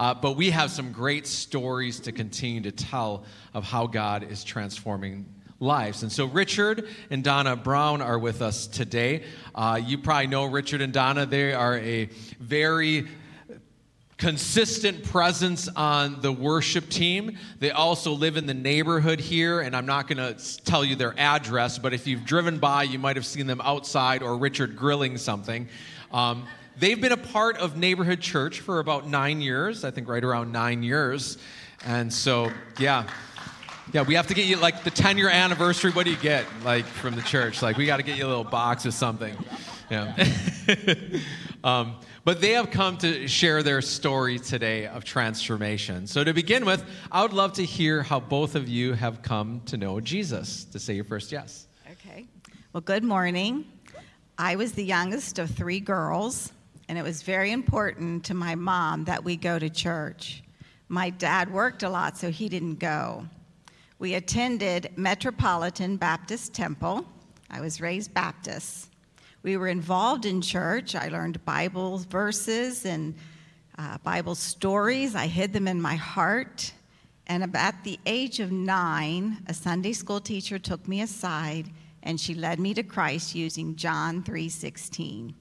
Uh, but we have some great stories to continue to tell of how God is transforming lives. And so Richard and Donna Brown are with us today. Uh, you probably know Richard and Donna. They are a very consistent presence on the worship team. They also live in the neighborhood here, and I'm not going to tell you their address, but if you've driven by, you might have seen them outside or Richard grilling something. Um, they've been a part of neighborhood church for about nine years, I think right around nine years. And so, yeah. Yeah, we have to get you like the 10 year anniversary. What do you get like from the church? Like, we got to get you a little box or something. Yeah. um, but they have come to share their story today of transformation. So, to begin with, I would love to hear how both of you have come to know Jesus. To say your first yes. Okay. Well, good morning. I was the youngest of three girls, and it was very important to my mom that we go to church. My dad worked a lot, so he didn't go. We attended Metropolitan Baptist Temple. I was raised Baptist. We were involved in church. I learned Bible verses and uh, Bible stories. I hid them in my heart. And at the age of nine, a Sunday school teacher took me aside and she led me to Christ using John 3:16.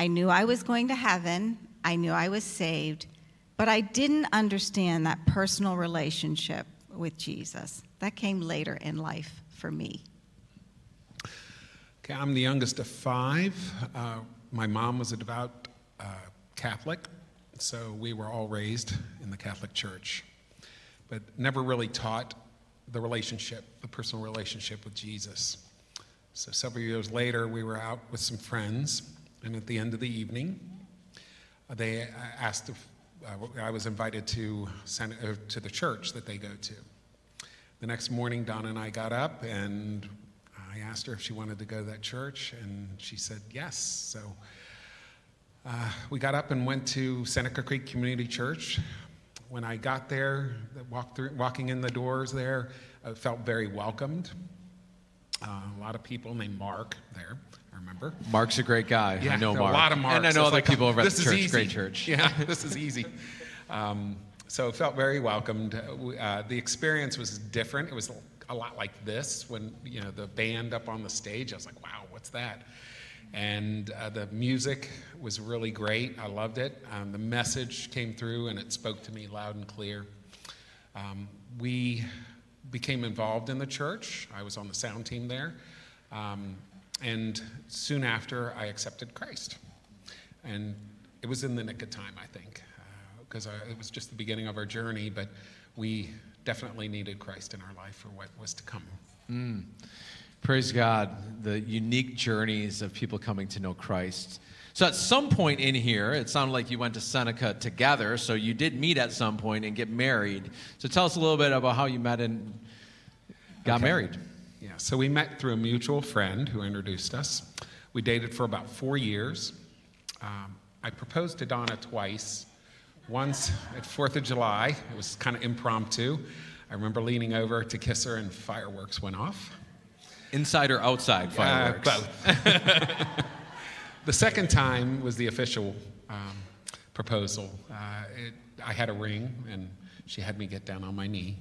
I knew I was going to heaven. I knew I was saved, but I didn't understand that personal relationship with Jesus. That came later in life for me. Okay, I'm the youngest of five. Uh, my mom was a devout uh, Catholic, so we were all raised in the Catholic Church, but never really taught the relationship, the personal relationship with Jesus. So several years later, we were out with some friends, and at the end of the evening, they asked if uh, I was invited to, send, uh, to the church that they go to. The next morning, Donna and I got up and I asked her if she wanted to go to that church, and she said yes. So uh, we got up and went to Seneca Creek Community Church. When I got there, through, walking in the doors there, I felt very welcomed. Uh, a lot of people named Mark there. Remember. Mark's a great guy. Yeah, I know Mark. A lot of Marks. And I know other like, people over at the church. Easy. Great church. Yeah, this is easy. Um, so it felt very welcomed. Uh, the experience was different. It was a lot like this when you know the band up on the stage. I was like, wow, what's that? And uh, the music was really great. I loved it. Um, the message came through and it spoke to me loud and clear. Um, we became involved in the church. I was on the sound team there. Um, and soon after, I accepted Christ. And it was in the nick of time, I think, because uh, it was just the beginning of our journey, but we definitely needed Christ in our life for what was to come. Mm. Praise God, the unique journeys of people coming to know Christ. So, at some point in here, it sounded like you went to Seneca together. So, you did meet at some point and get married. So, tell us a little bit about how you met and got Okay. married. Yeah, so we met through a mutual friend who introduced us. We dated for about four years. Um, I proposed to Donna twice. Once at 4th of July, it was kind of impromptu. I remember leaning over to kiss her, and fireworks went off. Inside or outside fireworks? Uh, both. the second time was the official um, proposal. Uh, it, I had a ring, and she had me get down on my knee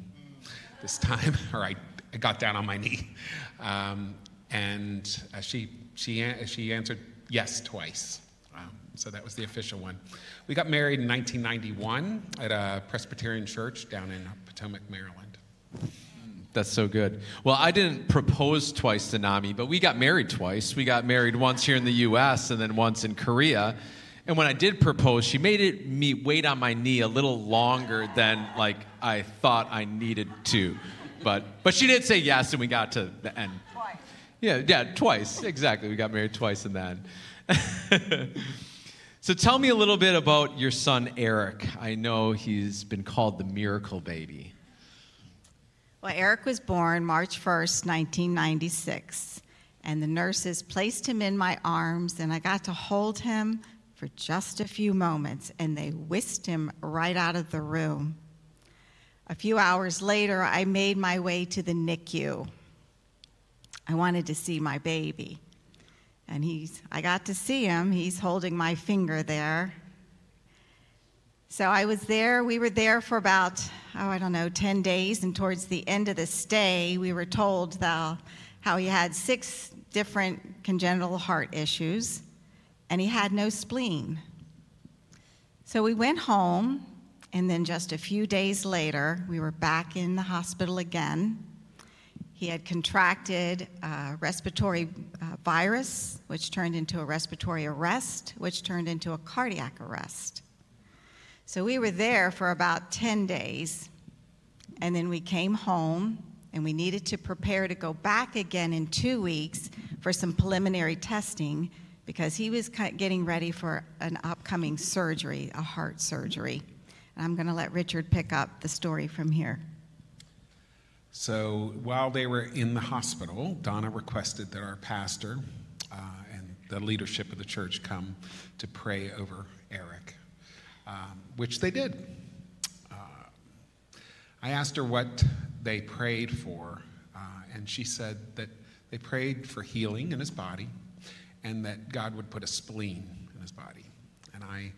this time, or I, I got down on my knee. Um, and uh, she, she, she answered yes twice. Um, so that was the official one. We got married in 1991 at a Presbyterian church down in Potomac, Maryland. That's so good. Well, I didn't propose twice to Nami, but we got married twice. We got married once here in the U.S. and then once in Korea. And when I did propose, she made it me wait on my knee a little longer than like I thought I needed to. But but she did say yes, and we got to the end. Twice. Yeah, yeah, twice exactly. We got married twice and then. so tell me a little bit about your son Eric. I know he's been called the miracle baby. Well, Eric was born March 1st, 1996, and the nurses placed him in my arms, and I got to hold him for just a few moments, and they whisked him right out of the room. A few hours later, I made my way to the NICU. I wanted to see my baby. And he's, I got to see him. He's holding my finger there. So I was there, we were there for about, oh, I don't know, 10 days. And towards the end of the stay, we were told that, how he had six different congenital heart issues and he had no spleen. So we went home, and then just a few days later, we were back in the hospital again. He had contracted a respiratory uh, virus, which turned into a respiratory arrest, which turned into a cardiac arrest. So we were there for about 10 days, and then we came home, and we needed to prepare to go back again in two weeks for some preliminary testing because he was getting ready for an upcoming surgery, a heart surgery. And I'm going to let Richard pick up the story from here. So while they were in the hospital, Donna requested that our pastor uh, and the leadership of the church come to pray over Eric, um, which they did. Uh, I asked her what they prayed for, uh, and she said that they prayed for healing in his body and that God would put a spleen in his body. And I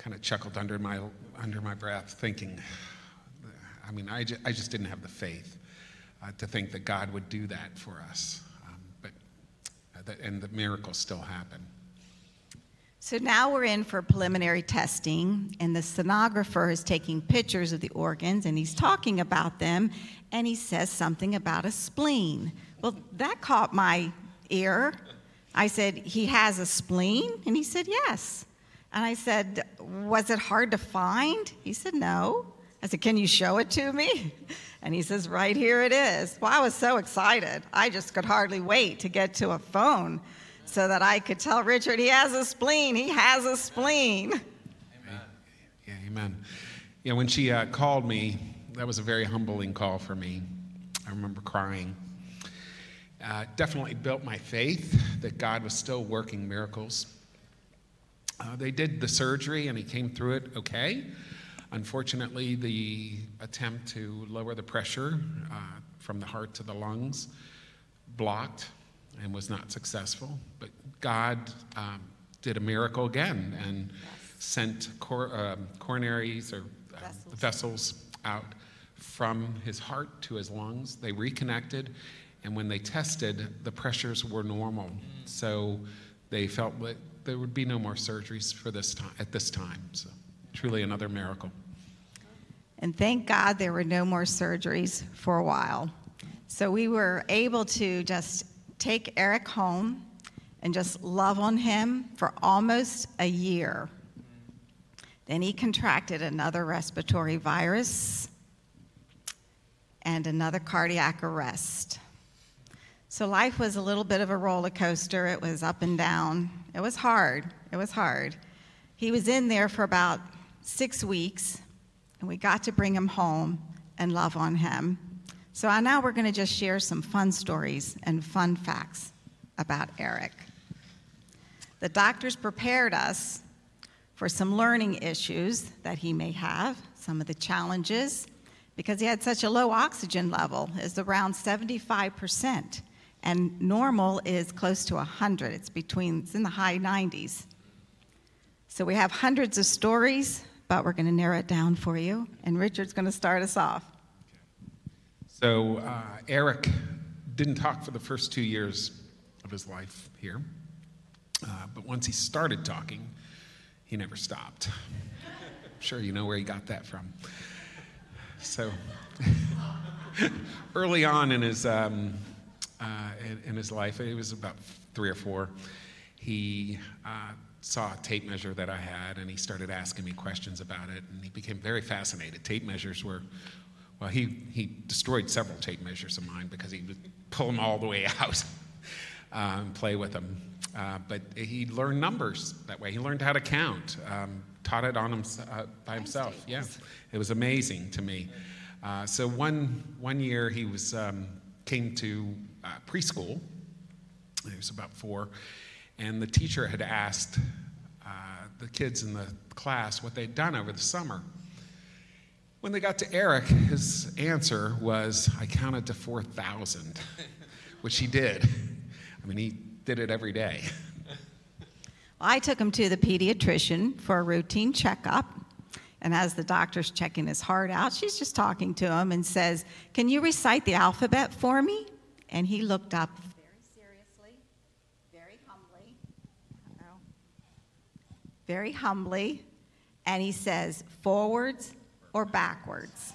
kind of chuckled under my, under my breath, thinking, I mean, I, I just didn't have the faith uh, to think that God would do that for us. Um, but, uh, that, and the miracles still happen. So now we're in for preliminary testing, and the sonographer is taking pictures of the organs and he's talking about them, and he says something about a spleen. Well, that caught my ear. I said, He has a spleen? And he said, Yes. And I said, Was it hard to find? He said, No. I said, Can you show it to me? And he says, Right here it is. Well, I was so excited. I just could hardly wait to get to a phone so that I could tell Richard he has a spleen. He has a spleen. Amen. Yeah, amen. Yeah, when she uh, called me, that was a very humbling call for me. I remember crying uh, definitely built my faith that God was still working miracles. Uh, they did the surgery and he came through it okay. Unfortunately, the attempt to lower the pressure uh, from the heart to the lungs blocked and was not successful. But God um, did a miracle again and yes. sent cor- uh, coronaries or uh, vessels. vessels out from his heart to his lungs. They reconnected and when they tested, the pressures were normal. So they felt that there would be no more surgeries for this time, at this time. So truly another miracle. And thank God there were no more surgeries for a while. So we were able to just take Eric home and just love on him for almost a year. Then he contracted another respiratory virus and another cardiac arrest. So life was a little bit of a roller coaster. It was up and down. It was hard. It was hard. He was in there for about six weeks, and we got to bring him home and love on him. So now we're going to just share some fun stories and fun facts about Eric. The doctors prepared us for some learning issues that he may have, some of the challenges, because he had such a low oxygen level, is around 75 percent and normal is close to 100. It's between, it's in the high 90s. So we have hundreds of stories, but we're going to narrow it down for you, and Richard's going to start us off. So uh, Eric didn't talk for the first two years of his life here, uh, but once he started talking, he never stopped. I'm sure you know where he got that from. So early on in his um, uh, in, in, his life. He was about three or four. He uh, saw a tape measure that I had, and he started asking me questions about it, and he became very fascinated. Tape measures were, well, he, he destroyed several tape measures of mine because he would pull them all the way out uh, and play with them. Uh, but he learned numbers that way. He learned how to count, um, taught it on him, uh, by himself. Yeah, it was amazing to me. Uh, so one, one year he was um, came to uh, preschool. He was about four. And the teacher had asked uh, the kids in the class what they'd done over the summer. When they got to Eric, his answer was, I counted to 4,000, which he did. I mean, he did it every day. Well, I took him to the pediatrician for a routine checkup. And as the doctor's checking his heart out, she's just talking to him and says, Can you recite the alphabet for me? And he looked up very seriously, very humbly, very humbly, and he says, Forwards or backwards?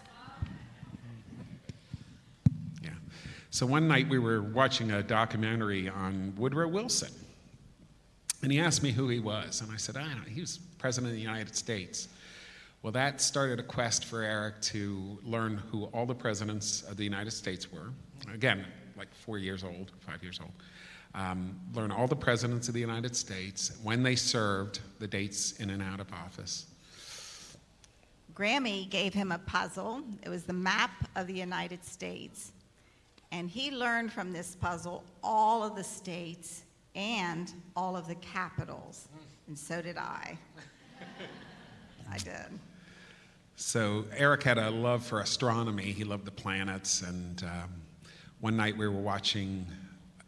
Yeah. So one night we were watching a documentary on Woodrow Wilson. And he asked me who he was. And I said, I don't know. He was president of the United States. Well, that started a quest for Eric to learn who all the presidents of the United States were. Again, like four years old, five years old. Um, learn all the presidents of the United States, when they served, the dates in and out of office. Grammy gave him a puzzle. It was the map of the United States. And he learned from this puzzle all of the states and all of the capitals. And so did I. I did. So Eric had a love for astronomy. He loved the planets. And um, one night we were watching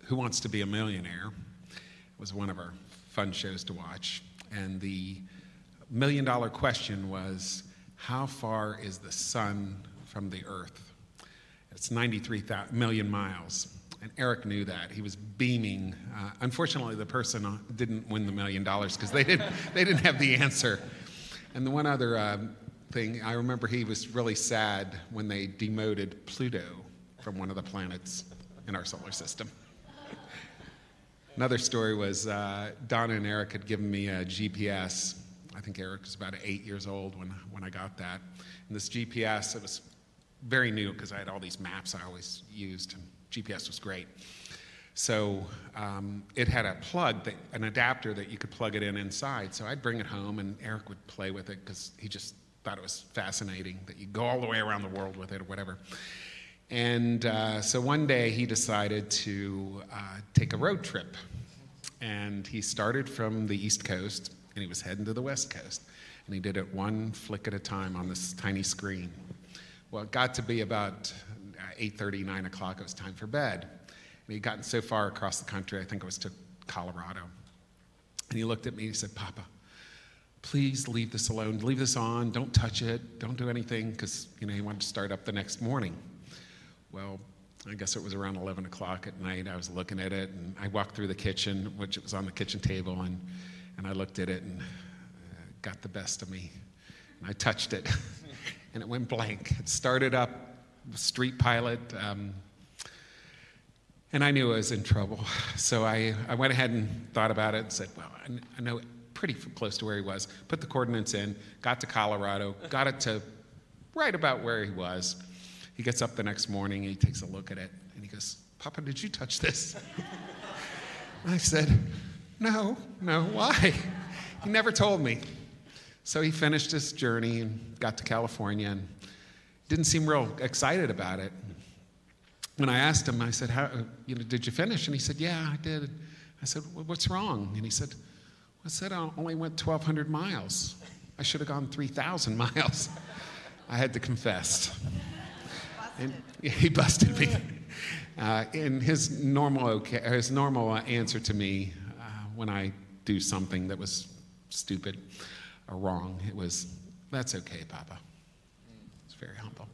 Who Wants to Be a Millionaire. It was one of our fun shows to watch. And the million dollar question was How far is the sun from the earth? It's 93 million miles. And Eric knew that. He was beaming. Uh, unfortunately, the person didn't win the million dollars because they didn't, they didn't have the answer. And the one other uh, thing, I remember he was really sad when they demoted Pluto from one of the planets in our solar system. Another story was uh, Donna and Eric had given me a GPS. I think Eric was about eight years old when, when I got that. And this GPS, it was very new because I had all these maps I always used. And GPS was great. So um, it had a plug, that, an adapter that you could plug it in inside. So I'd bring it home, and Eric would play with it because he just thought it was fascinating that you go all the way around the world with it or whatever. And uh, so one day he decided to uh, take a road trip. And he started from the East Coast and he was heading to the West Coast. And he did it one flick at a time on this tiny screen. Well, it got to be about 8.30, 9 o'clock, it was time for bed. And he'd gotten so far across the country, I think it was to Colorado. And he looked at me and he said, Papa, please leave this alone. Leave this on. Don't touch it. Don't do anything because, you know, he wanted to start up the next morning. Well, I guess it was around 11 o'clock at night. I was looking at it and I walked through the kitchen, which was on the kitchen table, and, and I looked at it and uh, got the best of me. And I touched it and it went blank. It started up StreetPilot. Um, and I knew I was in trouble. So I, I went ahead and thought about it and said, well, I, I know pretty close to where he was. Put the coordinates in, got to Colorado, got it to right about where he was. He gets up the next morning, he takes a look at it, and he goes, Papa, did you touch this? I said, No, no, why? He never told me. So he finished his journey and got to California and didn't seem real excited about it. When I asked him, I said, you know, Did you finish? And he said, Yeah, I did. I said, What's wrong? And he said, I said, I only went 1,200 miles. I should have gone 3,000 miles. I had to confess. And he busted me. Uh, and his normal, okay, his normal answer to me uh, when I do something that was stupid or wrong, it was, That's okay, Papa It's very humble.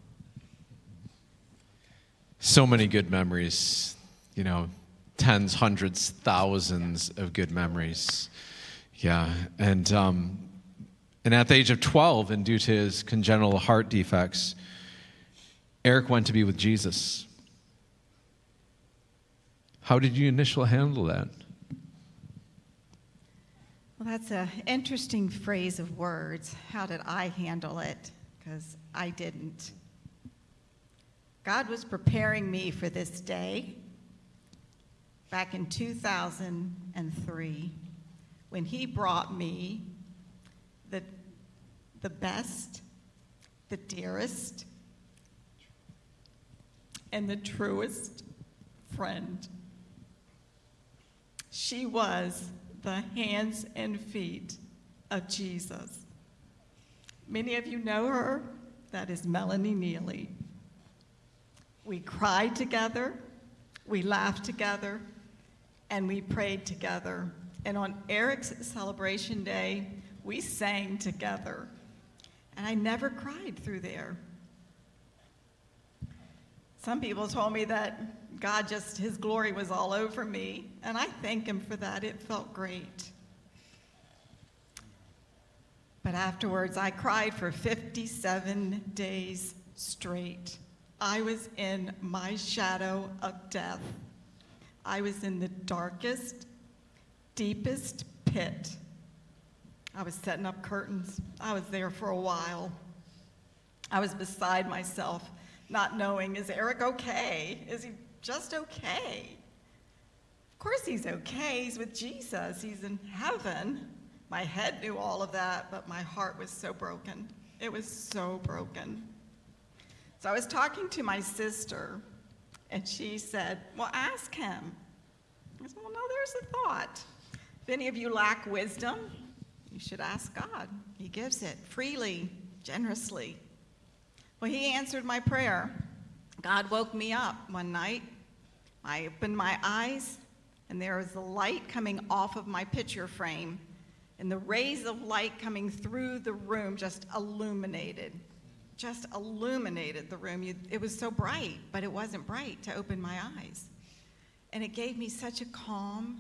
So many good memories, you know, tens, hundreds, thousands of good memories. Yeah, and um, and at the age of 12, and due to his congenital heart defects, Eric went to be with Jesus. How did you initially handle that? Well, that's an interesting phrase of words. How did I handle it? Because I didn't. God was preparing me for this day back in 2003 when He brought me the, the best, the dearest, and the truest friend. She was the hands and feet of Jesus. Many of you know her. That is Melanie Neely. We cried together, we laughed together, and we prayed together. And on Eric's celebration day, we sang together. and I never cried through there. Some people told me that God just, His glory was all over me, and I thank Him for that. It felt great. But afterwards, I cried for 57 days straight. I was in my shadow of death. I was in the darkest, deepest pit. I was setting up curtains. I was there for a while. I was beside myself, not knowing is Eric okay? Is he just okay? Of course, he's okay. He's with Jesus, he's in heaven. My head knew all of that, but my heart was so broken. It was so broken. So I was talking to my sister, and she said, Well, ask him. I said, Well, no, there's a thought. If any of you lack wisdom, you should ask God. He gives it freely, generously. Well, He answered my prayer. God woke me up one night. I opened my eyes, and there was the light coming off of my picture frame and the rays of light coming through the room just illuminated just illuminated the room. You, it was so bright but it wasn't bright to open my eyes. And it gave me such a calm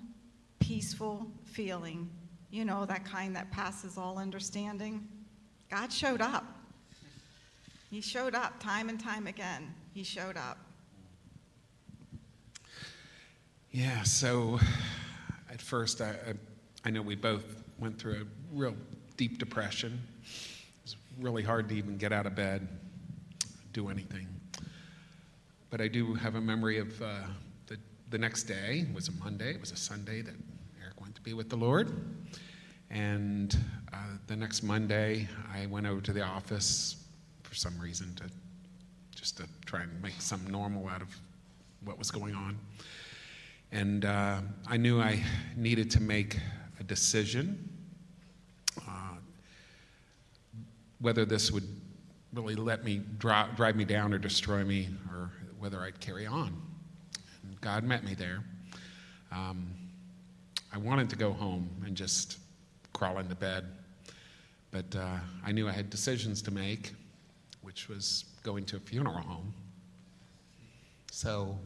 peaceful feeling. You know that kind that passes all understanding. God showed up he showed up time and time again he showed up Yeah, so at first, I, I, I know we both went through a real deep depression. It was really hard to even get out of bed, do anything. But I do have a memory of uh, the, the next day, it was a Monday, it was a Sunday that Eric went to be with the Lord. And uh, the next Monday, I went over to the office for some reason to just to try and make some normal out of what was going on. And uh, I knew I needed to make a decision uh, whether this would really let me dri- drive me down or destroy me, or whether I'd carry on. And God met me there. Um, I wanted to go home and just crawl into bed, but uh, I knew I had decisions to make, which was going to a funeral home. So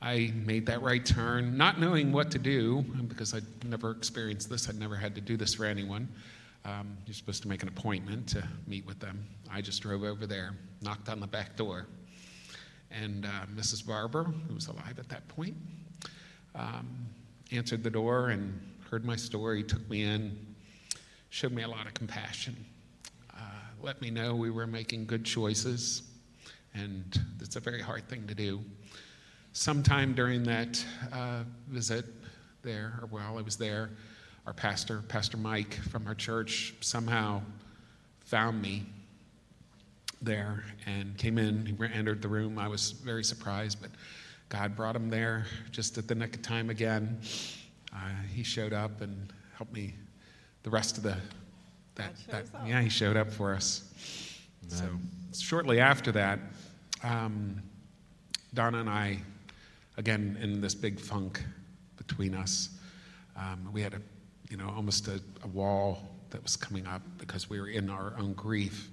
I made that right turn, not knowing what to do, because I'd never experienced this. I'd never had to do this for anyone. Um, you're supposed to make an appointment to meet with them. I just drove over there, knocked on the back door, and uh, Mrs. Barber, who was alive at that point, um, answered the door and heard my story, took me in, showed me a lot of compassion, let me know we were making good choices, and it's a very hard thing to do sometime during that uh, visit there, or while I was there, our pastor, Pastor Mike from our church, somehow found me there and came in. He entered the room. I was very surprised, but God brought him there just at the nick of time again. Uh, he showed up and helped me the rest of the that, that yeah he showed up for us. So shortly after that, um, Donna and I again in this big funk between us. Um, we had a, you know, almost a, a, wall that was coming up because we were in our own grief.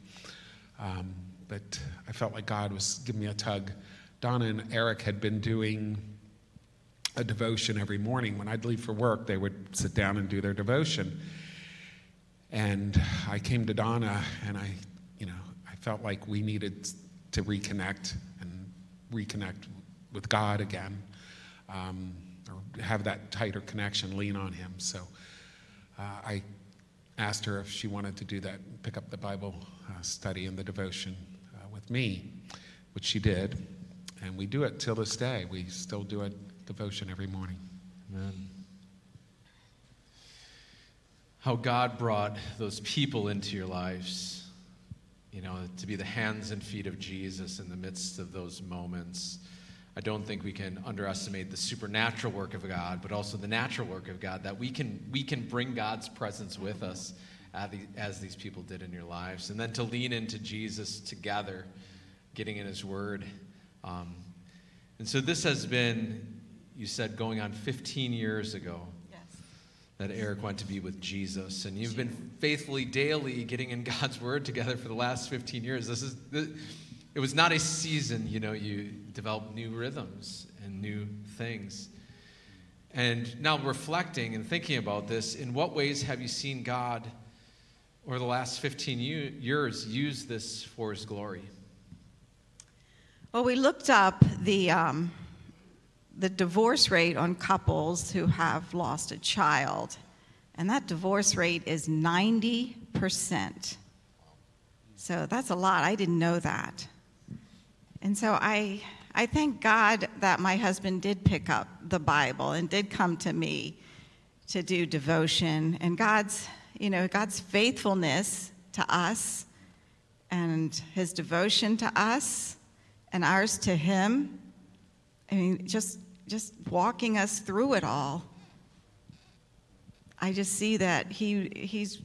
Um, but I felt like God was giving me a tug. Donna and Eric had been doing a devotion every morning. When I'd leave for work, they would sit down and do their devotion. And I came to Donna and I, you know, I felt like we needed to reconnect and reconnect with God again, um, or have that tighter connection, lean on Him. So uh, I asked her if she wanted to do that, pick up the Bible uh, study and the devotion uh, with me, which she did. And we do it till this day. We still do a devotion every morning. Amen. How God brought those people into your lives, you know, to be the hands and feet of Jesus in the midst of those moments. I don't think we can underestimate the supernatural work of God, but also the natural work of God, that we can, we can bring God's presence with us as these people did in your lives. And then to lean into Jesus together, getting in His Word. Um, and so this has been, you said, going on 15 years ago. That Eric went to be with Jesus. And you've been faithfully daily getting in God's Word together for the last 15 years. This is, it was not a season, you know, you developed new rhythms and new things. And now reflecting and thinking about this, in what ways have you seen God over the last 15 years use this for His glory? Well, we looked up the, um, the divorce rate on couples who have lost a child, and that divorce rate is 90%. So that's a lot. I didn't know that. And so I, I thank God that my husband did pick up the Bible and did come to me to do devotion. And God's, you know, God's faithfulness to us and his devotion to us and ours to him. I mean, just just walking us through it all. I just see that he he's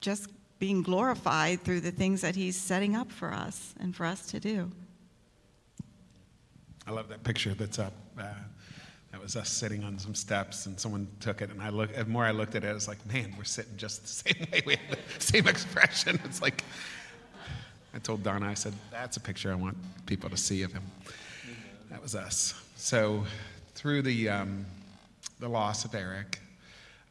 just being glorified through the things that he's setting up for us and for us to do. I love that picture that's up. Uh, that was us sitting on some steps, and someone took it. And I look. The more I looked at it, I was like, "Man, we're sitting just the same way. We have the same expression." It's like I told Donna. I said, "That's a picture I want people to see of him." That was us. So, through the um, the loss of Eric,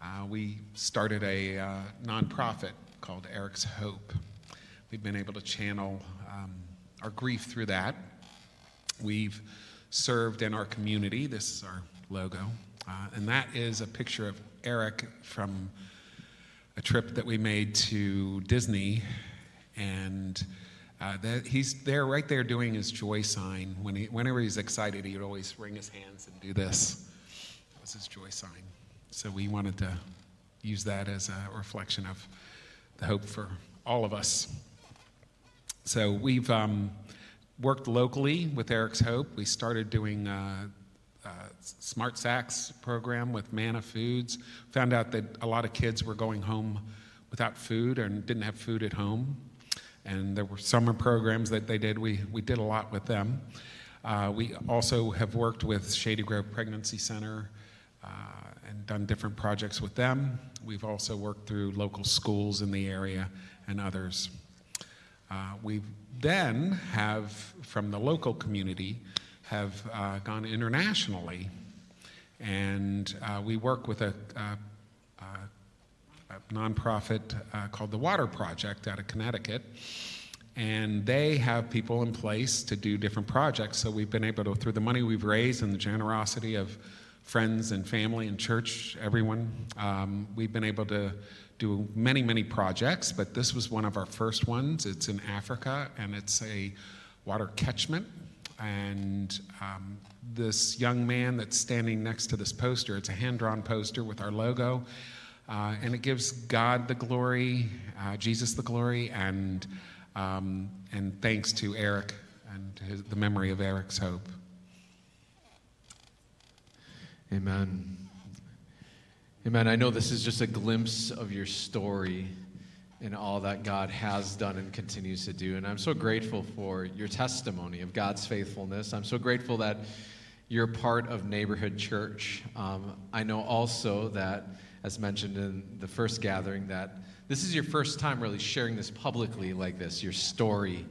uh, we started a uh, nonprofit called Eric's Hope. We've been able to channel um, our grief through that. We've served in our community. This is our logo. Uh, and that is a picture of Eric from a trip that we made to Disney. And uh, that he's there right there doing his joy sign. When he, whenever he's excited, he would always wring his hands and do this. That was his joy sign. So we wanted to use that as a reflection of the hope for all of us. So we've. Um, worked locally with Eric's Hope. We started doing uh, uh, Smart Sacks program with Manna Foods. Found out that a lot of kids were going home without food and didn't have food at home. And there were summer programs that they did. We, we did a lot with them. Uh, we also have worked with Shady Grove Pregnancy Center uh, and done different projects with them. We've also worked through local schools in the area and others. Uh, we then have, from the local community, have uh, gone internationally, and uh, we work with a, a, a nonprofit uh, called the Water Project out of Connecticut, and they have people in place to do different projects. So we've been able to, through the money we've raised and the generosity of friends and family and church, everyone, um, we've been able to do many, many projects, but this was one of our first ones. It's in Africa and it's a water catchment. And um, this young man that's standing next to this poster, it's a hand drawn poster with our logo. Uh, and it gives God the glory, uh, Jesus the glory, and, um, and thanks to Eric and his, the memory of Eric's hope. Amen. Amen. I know this is just a glimpse of your story and all that God has done and continues to do. And I'm so grateful for your testimony of God's faithfulness. I'm so grateful that you're part of Neighborhood Church. Um, I know also that, as mentioned in the first gathering, that this is your first time really sharing this publicly like this, your story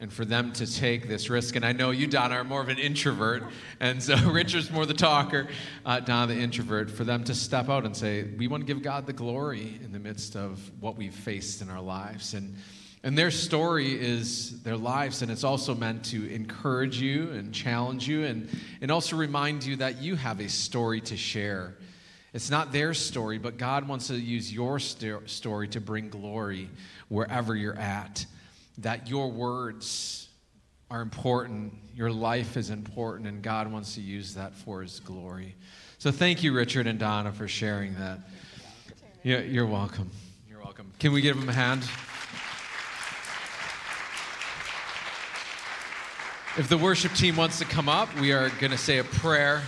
and for them to take this risk. And I know you, Donna, are more of an introvert, and so Richard's more the talker, uh, Donna the introvert. For them to step out and say, "We want to give God the glory in the midst of what we've faced in our lives," and and their story is their lives, and it's also meant to encourage you and challenge you, and and also remind you that you have a story to share. It's not their story, but God wants to use your st- story to bring glory wherever you're at that your words are important, your life is important, and God wants to use that for His glory. So thank you, Richard and Donna, for sharing that. Yeah, you're welcome. You're welcome. Can we give them a hand? If the worship team wants to come up, we are going to say a prayer,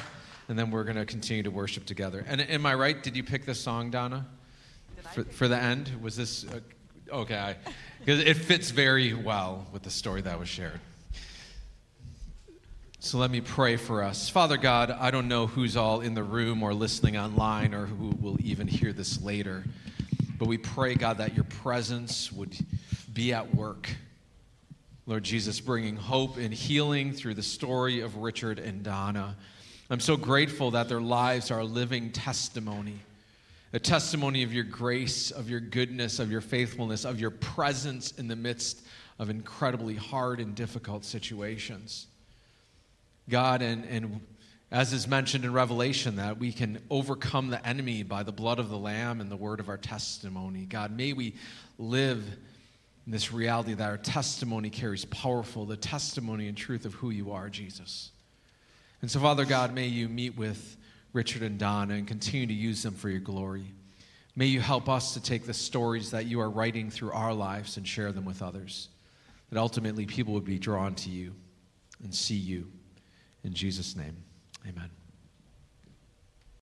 and then we're going to continue to worship together. And am I right? Did you pick this song, Donna? For, for, the end? Was this okay? Because it fits very well with the story that was shared. So let me pray for us. Father God, I don't know who's all in the room or listening online or who will even hear this later, but we pray, God, that your presence would be at work. Lord Jesus, bringing hope and healing through the story of Richard and Donna. I'm so grateful that their lives are a living testimony, a testimony of your grace, of your goodness, of your faithfulness, of your presence in the midst of incredibly hard and difficult situations. God, and, and as is mentioned in Revelation, that we can overcome the enemy by the blood of the Lamb and the word of our testimony. God, may we live in this reality that our testimony carries powerful, the testimony and truth of who you are, Jesus. And so, Father God, may you meet with Richard and Donna and continue to use them for your glory. May you help us to take the stories that you are writing through our lives and share them with others. That ultimately people would be drawn to you and see you. In Jesus' name, amen.